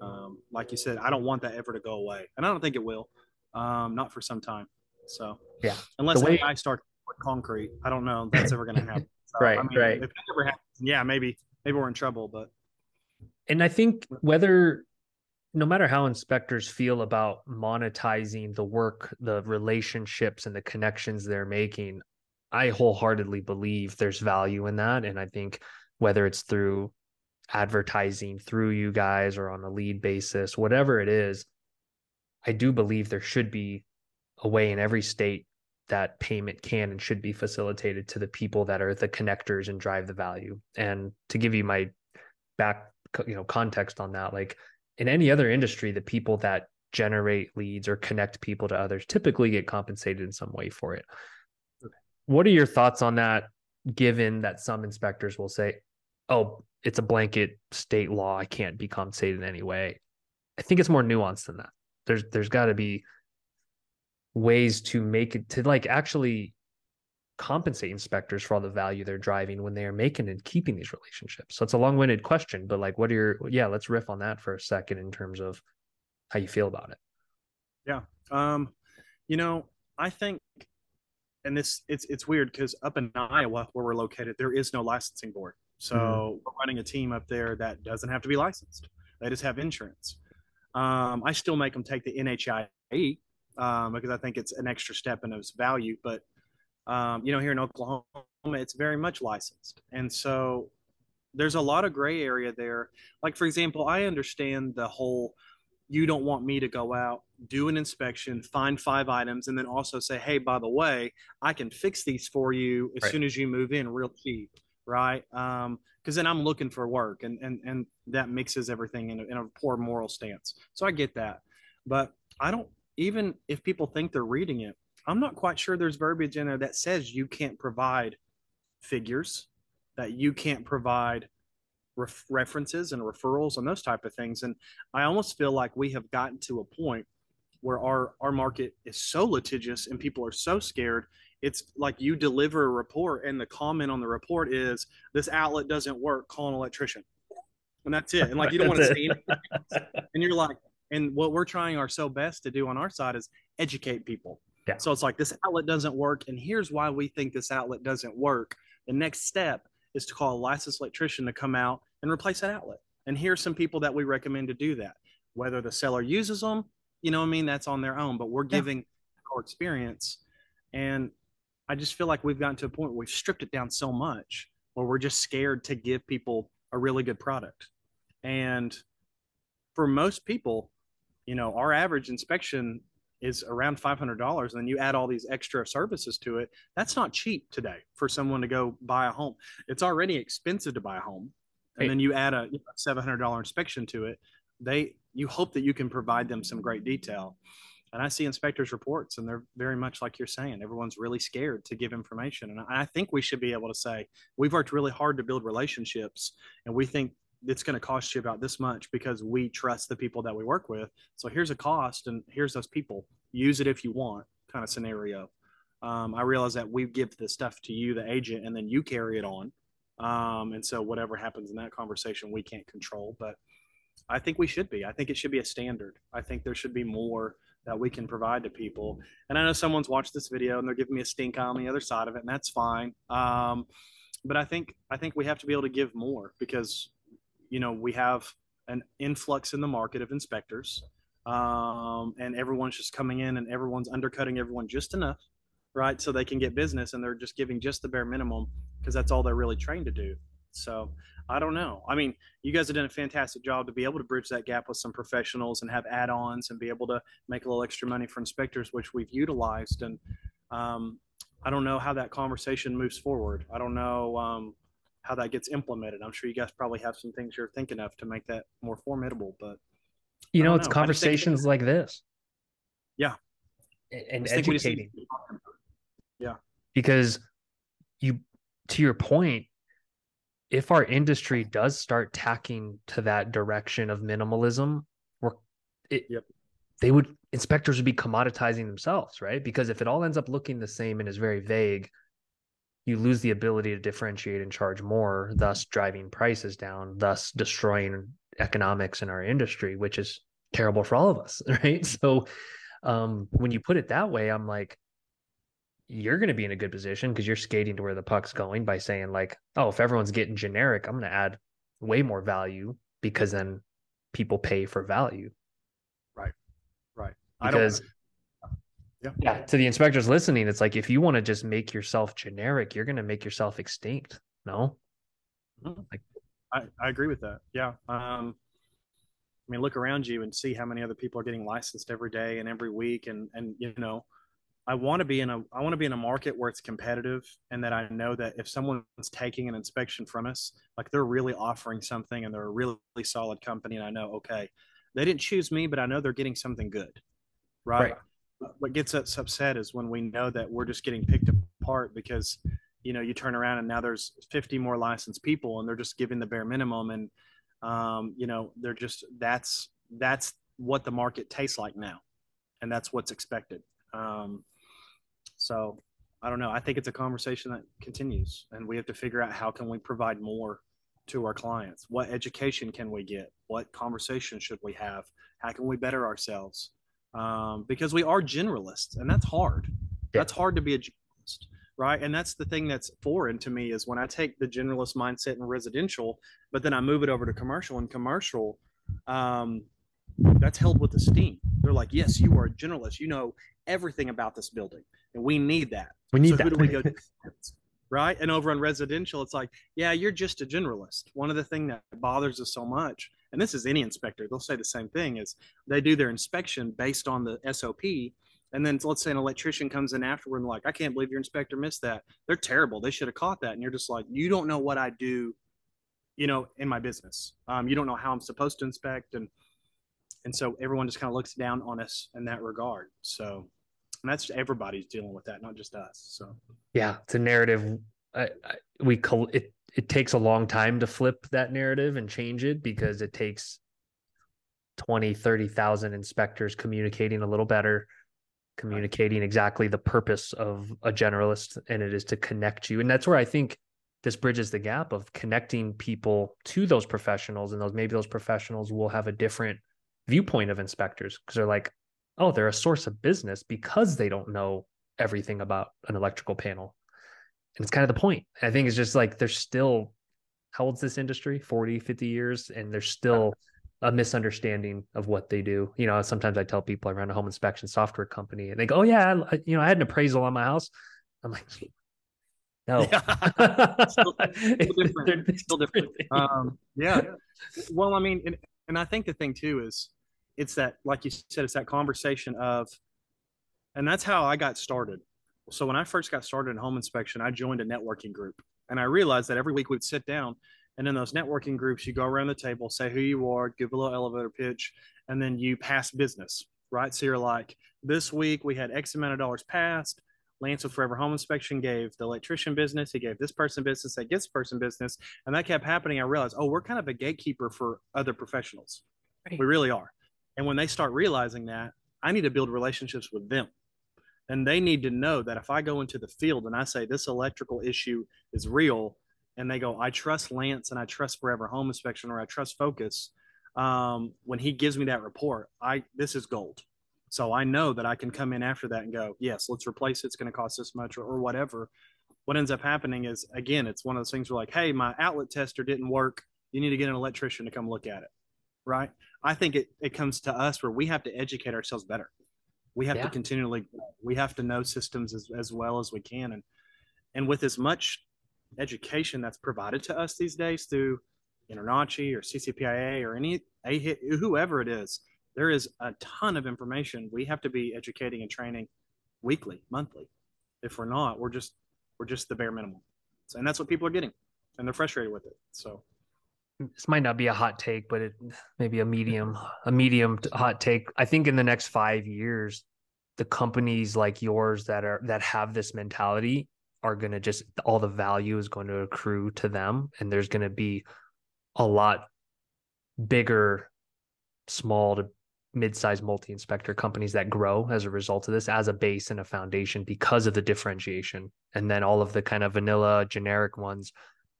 um, like you said, I don't want that ever to go away. And I don't think it will, um, not for some time. So, yeah, unless way- AI starts concrete, I don't know that's ever going to happen. So, right, I mean, right. If it ever happens, yeah, maybe, maybe we're in trouble, but. And I think whether no matter how inspectors feel about monetizing the work, the relationships, and the connections they're making, I wholeheartedly believe there's value in that. And I think whether it's through advertising through you guys or on a lead basis, whatever it is, I do believe there should be a way in every state that payment can and should be facilitated to the people that are the connectors and drive the value. And to give you my back, you know, context on that, like in any other industry, the people that generate leads or connect people to others typically get compensated in some way for it. What are your thoughts on that? Given that some inspectors will say, "Oh, it's a blanket state law. I can't be compensated in any way." I think it's more nuanced than that. There's there's got to be ways to make it to like actually compensate inspectors for all the value they're driving when they are making and keeping these relationships. So it's a long-winded question, but like what are your yeah, let's riff on that for a second in terms of how you feel about it. Yeah. Um you know, I think and this it's it's weird because up in Iowa where we're located, there is no licensing board. So mm-hmm. we're running a team up there that doesn't have to be licensed. They just have insurance. Um, I still make them take the NHIE um, because I think it's an extra step in its value. But um, you know, here in Oklahoma, it's very much licensed, and so there's a lot of gray area there. Like for example, I understand the whole you don't want me to go out, do an inspection, find five items, and then also say, hey, by the way, I can fix these for you as right. soon as you move in real cheap, right? Because um, then I'm looking for work, and and and that mixes everything in a, in a poor moral stance. So I get that, but I don't even if people think they're reading it, I'm not quite sure there's verbiage in there that says you can't provide figures, that you can't provide ref- references and referrals and those type of things. And I almost feel like we have gotten to a point where our our market is so litigious and people are so scared. It's like you deliver a report and the comment on the report is this outlet doesn't work. Call an electrician, and that's it. And like you don't want to say anything. And you're like, and what we're trying our so best to do on our side is educate people. Yeah. So it's like this outlet doesn't work, and here's why we think this outlet doesn't work. The next step is to call a licensed electrician to come out and replace that outlet. And here's some people that we recommend to do that. Whether the seller uses them, you know, what I mean, that's on their own. But we're giving yeah. our experience, and I just feel like we've gotten to a point where we've stripped it down so much, where we're just scared to give people a really good product. And for most people, you know, our average inspection is around $500 and then you add all these extra services to it that's not cheap today for someone to go buy a home. It's already expensive to buy a home and hey. then you add a you know, $700 inspection to it they you hope that you can provide them some great detail. And i see inspectors reports and they're very much like you're saying everyone's really scared to give information. And i think we should be able to say we've worked really hard to build relationships and we think it's going to cost you about this much because we trust the people that we work with. So here's a cost, and here's those people. Use it if you want, kind of scenario. Um, I realize that we give the stuff to you, the agent, and then you carry it on. Um, and so whatever happens in that conversation, we can't control. But I think we should be. I think it should be a standard. I think there should be more that we can provide to people. And I know someone's watched this video and they're giving me a stink on the other side of it, and that's fine. Um, but I think I think we have to be able to give more because you know we have an influx in the market of inspectors, um, and everyone's just coming in and everyone's undercutting everyone just enough, right? So they can get business, and they're just giving just the bare minimum because that's all they're really trained to do. So I don't know. I mean, you guys have done a fantastic job to be able to bridge that gap with some professionals and have add-ons and be able to make a little extra money for inspectors, which we've utilized. And um, I don't know how that conversation moves forward. I don't know um, how that gets implemented. I'm sure you guys probably have some things you're thinking of to make that more formidable. But you know, it's know. conversations like this. Yeah, and educating. Yeah, because you, to your point, if our industry does start tacking to that direction of minimalism, we're it, yep. they would inspectors would be commoditizing themselves, right? Because if it all ends up looking the same and is very vague, you lose the ability to differentiate and charge more, thus driving prices down, thus destroying economics in our industry, which is terrible for all of us, right? So um, when you put it that way, I'm like, you're going to be in a good position because you're skating to where the puck's going by saying like, oh, if everyone's getting generic, I'm going to add way more value because then people pay for value. Right. Right. Because yeah. yeah, to the inspectors listening, it's like if you want to just make yourself generic, you're going to make yourself extinct. No. Like I, I agree with that. Yeah. Um I mean, look around you and see how many other people are getting licensed every day and every week and and you know, I want to be in a I want to be in a market where it's competitive and that I know that if someone's taking an inspection from us, like they're really offering something and they're a really, really solid company and I know okay, they didn't choose me, but I know they're getting something good. Right? right. What gets us upset is when we know that we're just getting picked apart because you know you turn around and now there's 50 more licensed people and they're just giving the bare minimum and um, you know they're just that's that's what the market tastes like now and that's what's expected um, so I don't know. I think it's a conversation that continues, and we have to figure out how can we provide more to our clients. What education can we get? What conversation should we have? How can we better ourselves? Um, because we are generalists, and that's hard. Yeah. That's hard to be a generalist, right? And that's the thing that's foreign to me is when I take the generalist mindset in residential, but then I move it over to commercial. And commercial, um, that's held with esteem. They're like, yes, you are a generalist. You know everything about this building and we need that. We need so that. Who do we go to? right? And over on residential, it's like, yeah, you're just a generalist. One of the things that bothers us so much, and this is any inspector, they'll say the same thing, is they do their inspection based on the SOP. And then let's say an electrician comes in afterward and like, I can't believe your inspector missed that. They're terrible. They should have caught that. And you're just like, you don't know what I do, you know, in my business. Um, you don't know how I'm supposed to inspect. And and so everyone just kind of looks down on us in that regard. So that's everybody's dealing with that, not just us. So yeah, it's a narrative. I, I, we it it takes a long time to flip that narrative and change it because it takes 20 30,000 inspectors communicating a little better communicating exactly the purpose of a generalist and it is to connect you and that's where i think this bridges the gap of connecting people to those professionals and those maybe those professionals will have a different viewpoint of inspectors because they're like oh, they're a source of business because they don't know everything about an electrical panel. And it's kind of the point. I think it's just like there's still, how old's this industry? 40, 50 years. And there's still a misunderstanding of what they do. You know, sometimes I tell people I run a home inspection software company and they go, oh, yeah, I, you know, I had an appraisal on my house. I'm like, no. Yeah. still, still different. still different. Um, yeah. Well, I mean, and, and I think the thing too is it's that like you said it's that conversation of and that's how i got started so when i first got started in home inspection i joined a networking group and i realized that every week we'd sit down and in those networking groups you go around the table say who you are give a little elevator pitch and then you pass business right so you're like this week we had x amount of dollars passed Lance with Forever Home Inspection gave the electrician business. He gave this person business. That gets person business, and that kept happening. I realized, oh, we're kind of a gatekeeper for other professionals. Right. We really are. And when they start realizing that, I need to build relationships with them. And they need to know that if I go into the field and I say this electrical issue is real, and they go, I trust Lance and I trust Forever Home Inspection or I trust Focus, um, when he gives me that report, I this is gold. So I know that I can come in after that and go, yes, let's replace it. It's going to cost this much or, or whatever. What ends up happening is, again, it's one of those things where like, hey, my outlet tester didn't work. You need to get an electrician to come look at it. Right. I think it, it comes to us where we have to educate ourselves better. We have yeah. to continually, we have to know systems as, as well as we can. And, and with as much education that's provided to us these days through InterNACHI or CCPIA or any whoever it is, there is a ton of information we have to be educating and training weekly, monthly. If we're not, we're just we're just the bare minimum, So, and that's what people are getting, and they're frustrated with it. So this might not be a hot take, but it maybe a medium mm-hmm. a medium hot take. I think in the next five years, the companies like yours that are that have this mentality are going to just all the value is going to accrue to them, and there's going to be a lot bigger small to mid-sized multi-inspector companies that grow as a result of this as a base and a foundation because of the differentiation and then all of the kind of vanilla generic ones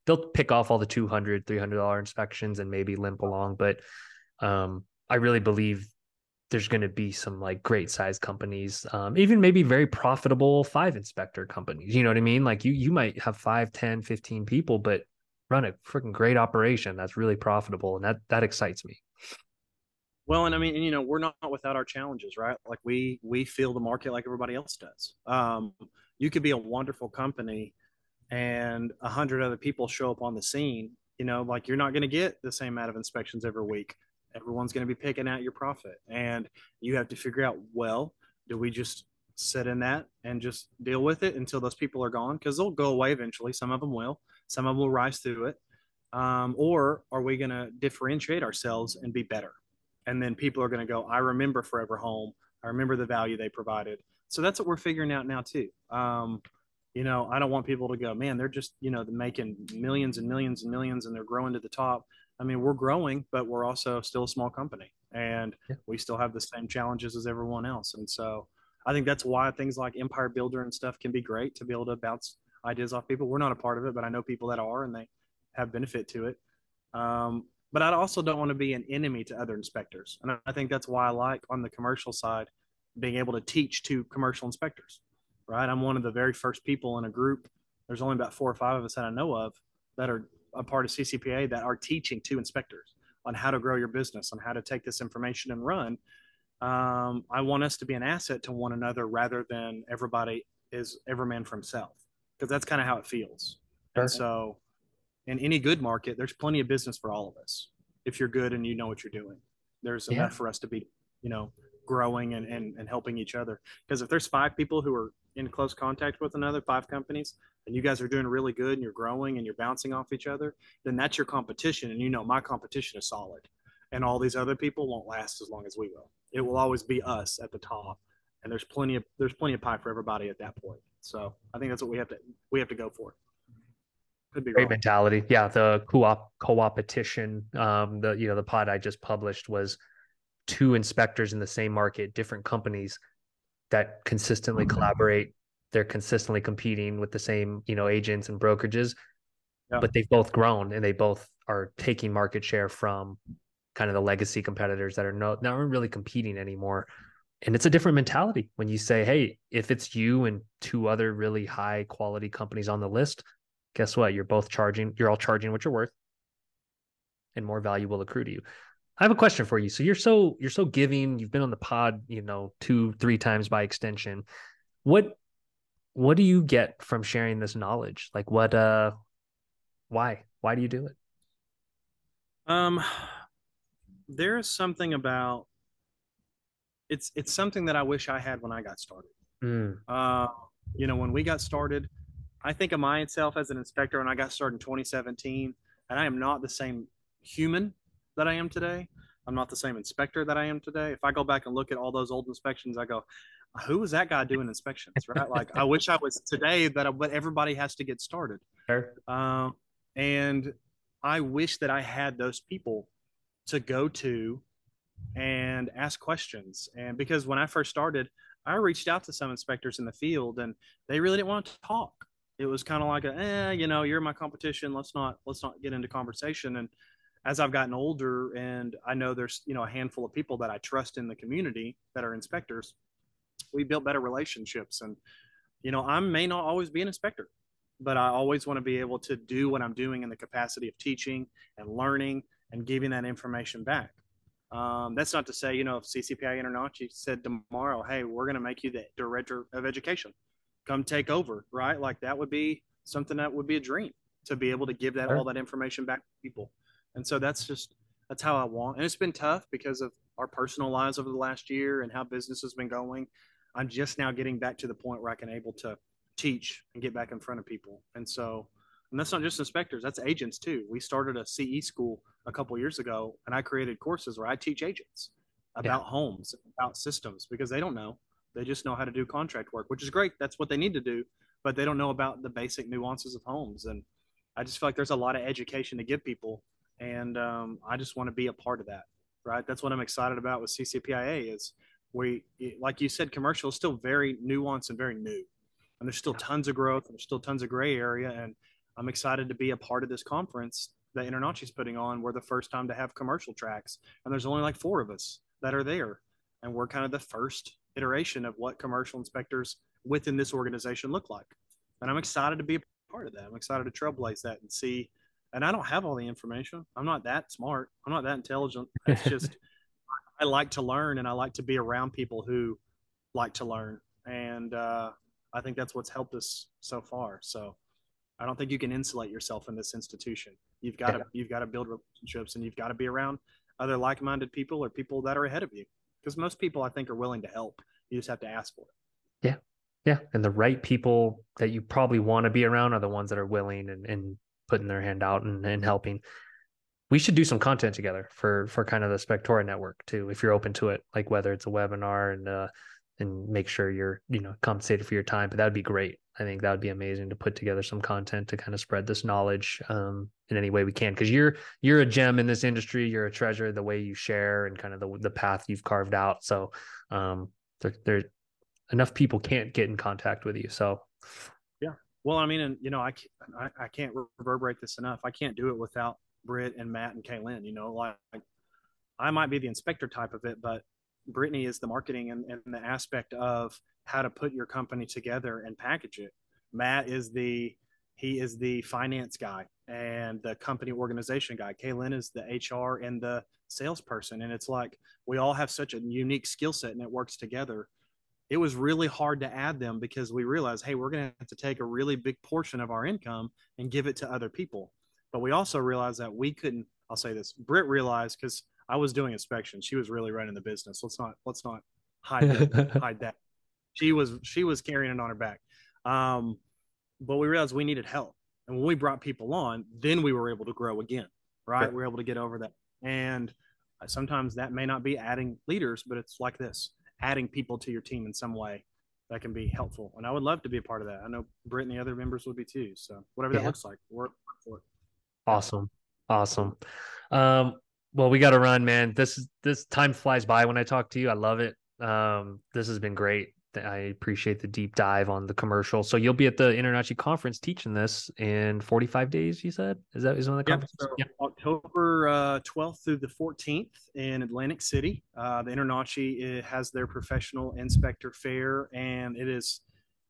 they'll pick off all the 200 300 dollar inspections and maybe limp along but um, i really believe there's going to be some like great size companies um, even maybe very profitable five inspector companies you know what i mean like you you might have 5 10 15 people but run a freaking great operation that's really profitable and that that excites me well, and I mean, you know, we're not without our challenges, right? Like we we feel the market like everybody else does. Um, you could be a wonderful company, and a hundred other people show up on the scene. You know, like you're not going to get the same amount of inspections every week. Everyone's going to be picking out your profit, and you have to figure out, well, do we just sit in that and just deal with it until those people are gone? Because they'll go away eventually. Some of them will. Some of them will rise through it. Um, or are we going to differentiate ourselves and be better? and then people are going to go i remember forever home i remember the value they provided so that's what we're figuring out now too um, you know i don't want people to go man they're just you know making millions and millions and millions and they're growing to the top. I mean we're growing but we're also still a small company and yeah. we still have the same challenges as everyone else. And so i think that's why things like empire builder and stuff can be great to be able to bounce ideas off people. We're not a part of it but i know people that are and they have benefit to it. Um, but I also don't want to be an enemy to other inspectors. And I think that's why I like on the commercial side being able to teach to commercial inspectors, right? I'm one of the very first people in a group. There's only about four or five of us that I know of that are a part of CCPIA that are teaching to inspectors on how to grow your business, on how to take this information and run. Um, I want us to be an asset to one another rather than everybody is every man for himself, because that's kind of how it feels. Sure. And so in any good market, there's plenty of business for all of us. If you're good and you know what you're doing, there's yeah. enough for us to be, you know, growing and, and, and helping each other. Because if there's five people who are in close contact with another, five companies, and you guys are doing really good and you're growing and you're bouncing off each other, then that's your competition. And you know, my competition is solid. And all these other people won't last as long as we will. It will always be us at the top. And there's plenty of there's plenty of pie for everybody at that point. So I think that's what we have to we have to go for. Could be great wrong. mentality. Yeah, the co-op co-opetition. Um, the you know the pod I just published was two inspectors in the same market, different companies that consistently mm-hmm. collaborate. They're consistently competing with the same you know agents and brokerages, yeah. but they've both grown and they both are taking market share from kind of the legacy competitors that are no not really competing anymore. And it's a different mentality when you say, hey, if it's you and two other really high quality companies on the list, guess what? You're both charging, you're all charging what you're worth, and more value will accrue to you. I have a question for you. So you're so you're so giving, you've been on the pod, you know, two, three times by extension. What what do you get from sharing this knowledge? Like what uh why? Why do you do it? Um there is something about it's it's something that I wish I had when I got started. Mm. Uh, you know, when we got started, I think of myself as an inspector when I got started in 2017, and I am not the same human that I am today. I'm not the same inspector that I am today. If I go back and look at all those old inspections, I go, who was that guy doing inspections, right? like, I wish I was today, but, but everybody has to get started. Sure. Uh, and I wish that I had those people to go to and ask questions. And because when I first started, I reached out to some inspectors in the field and they really didn't want to talk it was kind of like a, eh, you know, you're my competition. Let's not let's not get into conversation. And as I've gotten older and I know there's, you know, a handful of people that I trust in the community that are inspectors, we built better relationships. And, you know, I may not always be an inspector, but I always want to be able to do what I'm doing in the capacity of teaching and learning and giving that information back. Um, that's not to say, you know, if CCPI InterNACHI said tomorrow, hey, we're going to make you the director of education, come take over, right? Like that would be something that would be a dream to be able to give that sure. all that information back to people. And so that's just that's how I want. And it's been tough because of our personal lives over the last year and how business has been going. I'm just now getting back to the point where I can able to teach and get back in front of people. And so, and that's not just inspectors, that's agents too. We started a CE school a couple years ago and I created courses where I teach agents about yeah. homes, about systems because they don't know. They just know how to do contract work, which is great. That's what they need to do, but they don't know about the basic nuances of homes. And I just feel like there's a lot of education to give people. And um, I just want to be a part of that. Right. That's what I'm excited about with CCPIA is we, like you said, commercial is still very nuanced and very new. And there's still tons of growth and there's still tons of gray area. And I'm excited to be a part of this conference that InterNACHI's putting on. We're the first time to have commercial tracks. And there's only like four of us that are there. And we're kind of the first iteration of what commercial inspectors within this organization look like. And I'm excited to be a part of that. I'm excited to trailblaze that and see. And I don't have all the information. I'm not that smart. I'm not that intelligent. It's just I like to learn and I like to be around people who like to learn. And uh, I think that's what's helped us so far. So I don't think you can insulate yourself in this institution. You've got yeah. to you've got to build relationships and you've got to be around other like-minded people or people that are ahead of you. Because most people I think are willing to help. You just have to ask for it. Yeah. Yeah. And the right people that you probably want to be around are the ones that are willing and, and putting their hand out and, and helping we should do some content together for for kind of the Spectora network too, if you're open to it. Like whether it's a webinar and uh, and make sure you're you know compensated for your time. But that would be great. I think that would be amazing to put together some content to kind of spread this knowledge um, in any way we can. Because you're you're a gem in this industry. You're a treasure. The way you share and kind of the the path you've carved out. So um, there there enough people can't get in contact with you. So. Well, I mean, and you know, I, I I can't reverberate this enough. I can't do it without Britt and Matt and Kaylin. You know, like I might be the inspector type of it, but Brittany is the marketing and, and, the aspect of how to put your company together and package it. Matt is the he is the finance guy and the company organization guy. Kaylin is the HR and the salesperson. And it's like we all have such a unique skill set and it works together. It was really hard to add them because we realized, hey, we're going to have to take a really big portion of our income and give it to other people. But we also realized that we couldn't. I'll say this. Britt realized because I was doing inspection. She was really running the business. Let's not let's not hide that, hide that. She was she was carrying it on her back. Um, but we realized we needed help, and when we brought people on, then we were able to grow again. Right? right. We were able to get over that, and sometimes that may not be adding leaders, but it's like this: adding people to your team in some way that can be helpful. And I would love to be a part of that. I know Britt and the other members would be too. So whatever yeah. that looks like, work for it. Awesome. Awesome. Um, well, we got to run, man. This is this time flies by when I talk to you. I love it. Um, this has been great. I appreciate the deep dive on the commercial. So you'll be at the InterNACHI conference teaching this in 45 days. You said is that is one of the conferences? So yeah. October uh, 12th through the 14th in Atlantic City. Uh, the InterNACHI has their professional inspector fair, and it is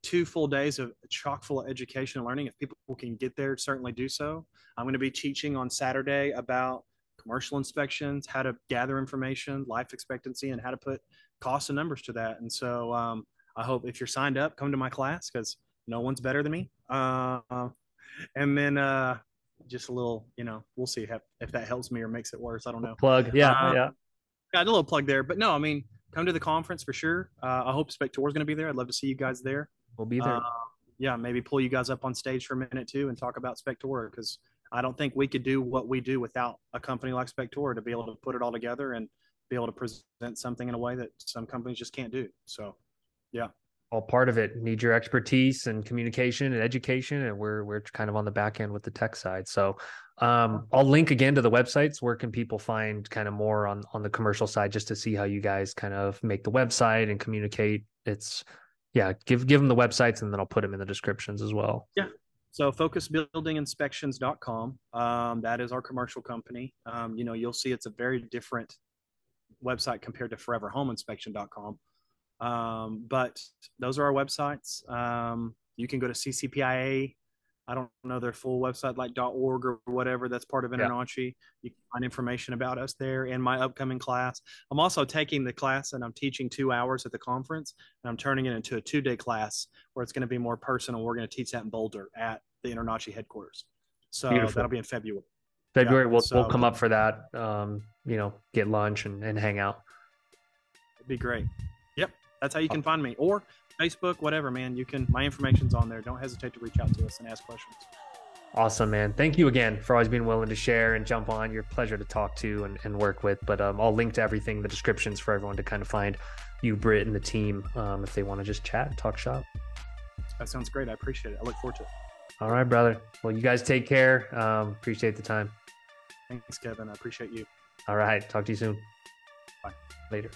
two full days of chock full of education and learning. If people can get there, certainly do so. I'm going to be teaching on Saturday about commercial inspections, how to gather information, life expectancy, and how to put costs and numbers to that. And so um, I hope if you're signed up, come to my class because no one's better than me. Uh, and then uh, just a little, you know, we'll see if, if that helps me or makes it worse. I don't know. Plug. Yeah. Um, yeah. Got a little plug there. But no, I mean, come to the conference for sure. Uh, I hope Spectora is going to be there. I'd love to see you guys there. We'll be there. Uh, yeah, maybe pull you guys up on stage for a minute too and talk about Spectora because I don't think we could do what we do without a company like Spectora to be able to put it all together and be able to present something in a way that some companies just can't do. So, yeah. All part of it. Need your expertise and communication and education, and we're we're kind of on the back end with the tech side. So, um, I'll link again to the websites. Where can people find kind of more on on the commercial side, just to see how you guys kind of make the website and communicate? It's yeah, give give them the websites and then I'll put them in the descriptions as well. Yeah. So focusbuildinginspections.com. Um, that is our commercial company. Um, you know, you'll see it's a very different website compared to foreverhomeinspection.com. Um, but those are our websites. Um, you can go to CCPIA. I don't know their full website like .org or whatever. That's part of InterNACHI. Yeah. You can find information about us there and my upcoming class. I'm also taking the class and I'm teaching two hours at the conference and I'm turning it into a two day class where it's going to be more personal. We're going to teach that in Boulder at the InterNACHI headquarters. So Beautiful. that'll be in February. February, yeah, we'll, so, we'll come up for that. Um, you know, get lunch and, and hang out. It'd be great. That's how you can find me or Facebook, whatever, man. You can, my information's on there. Don't hesitate to reach out to us and ask questions. Awesome, man. Thank you again for always being willing to share and jump on. You're pleasure to talk to and, and work with. But um, I'll link to everything, the descriptions for everyone to kind of find you, Britt, and the team um, if they want to just chat, talk shop. That sounds great. I appreciate it. I look forward to it. All right, brother. Well, you guys take care. Um, appreciate the time. Thanks, Kevin. I appreciate you. All right. Talk to you soon. Bye. Later.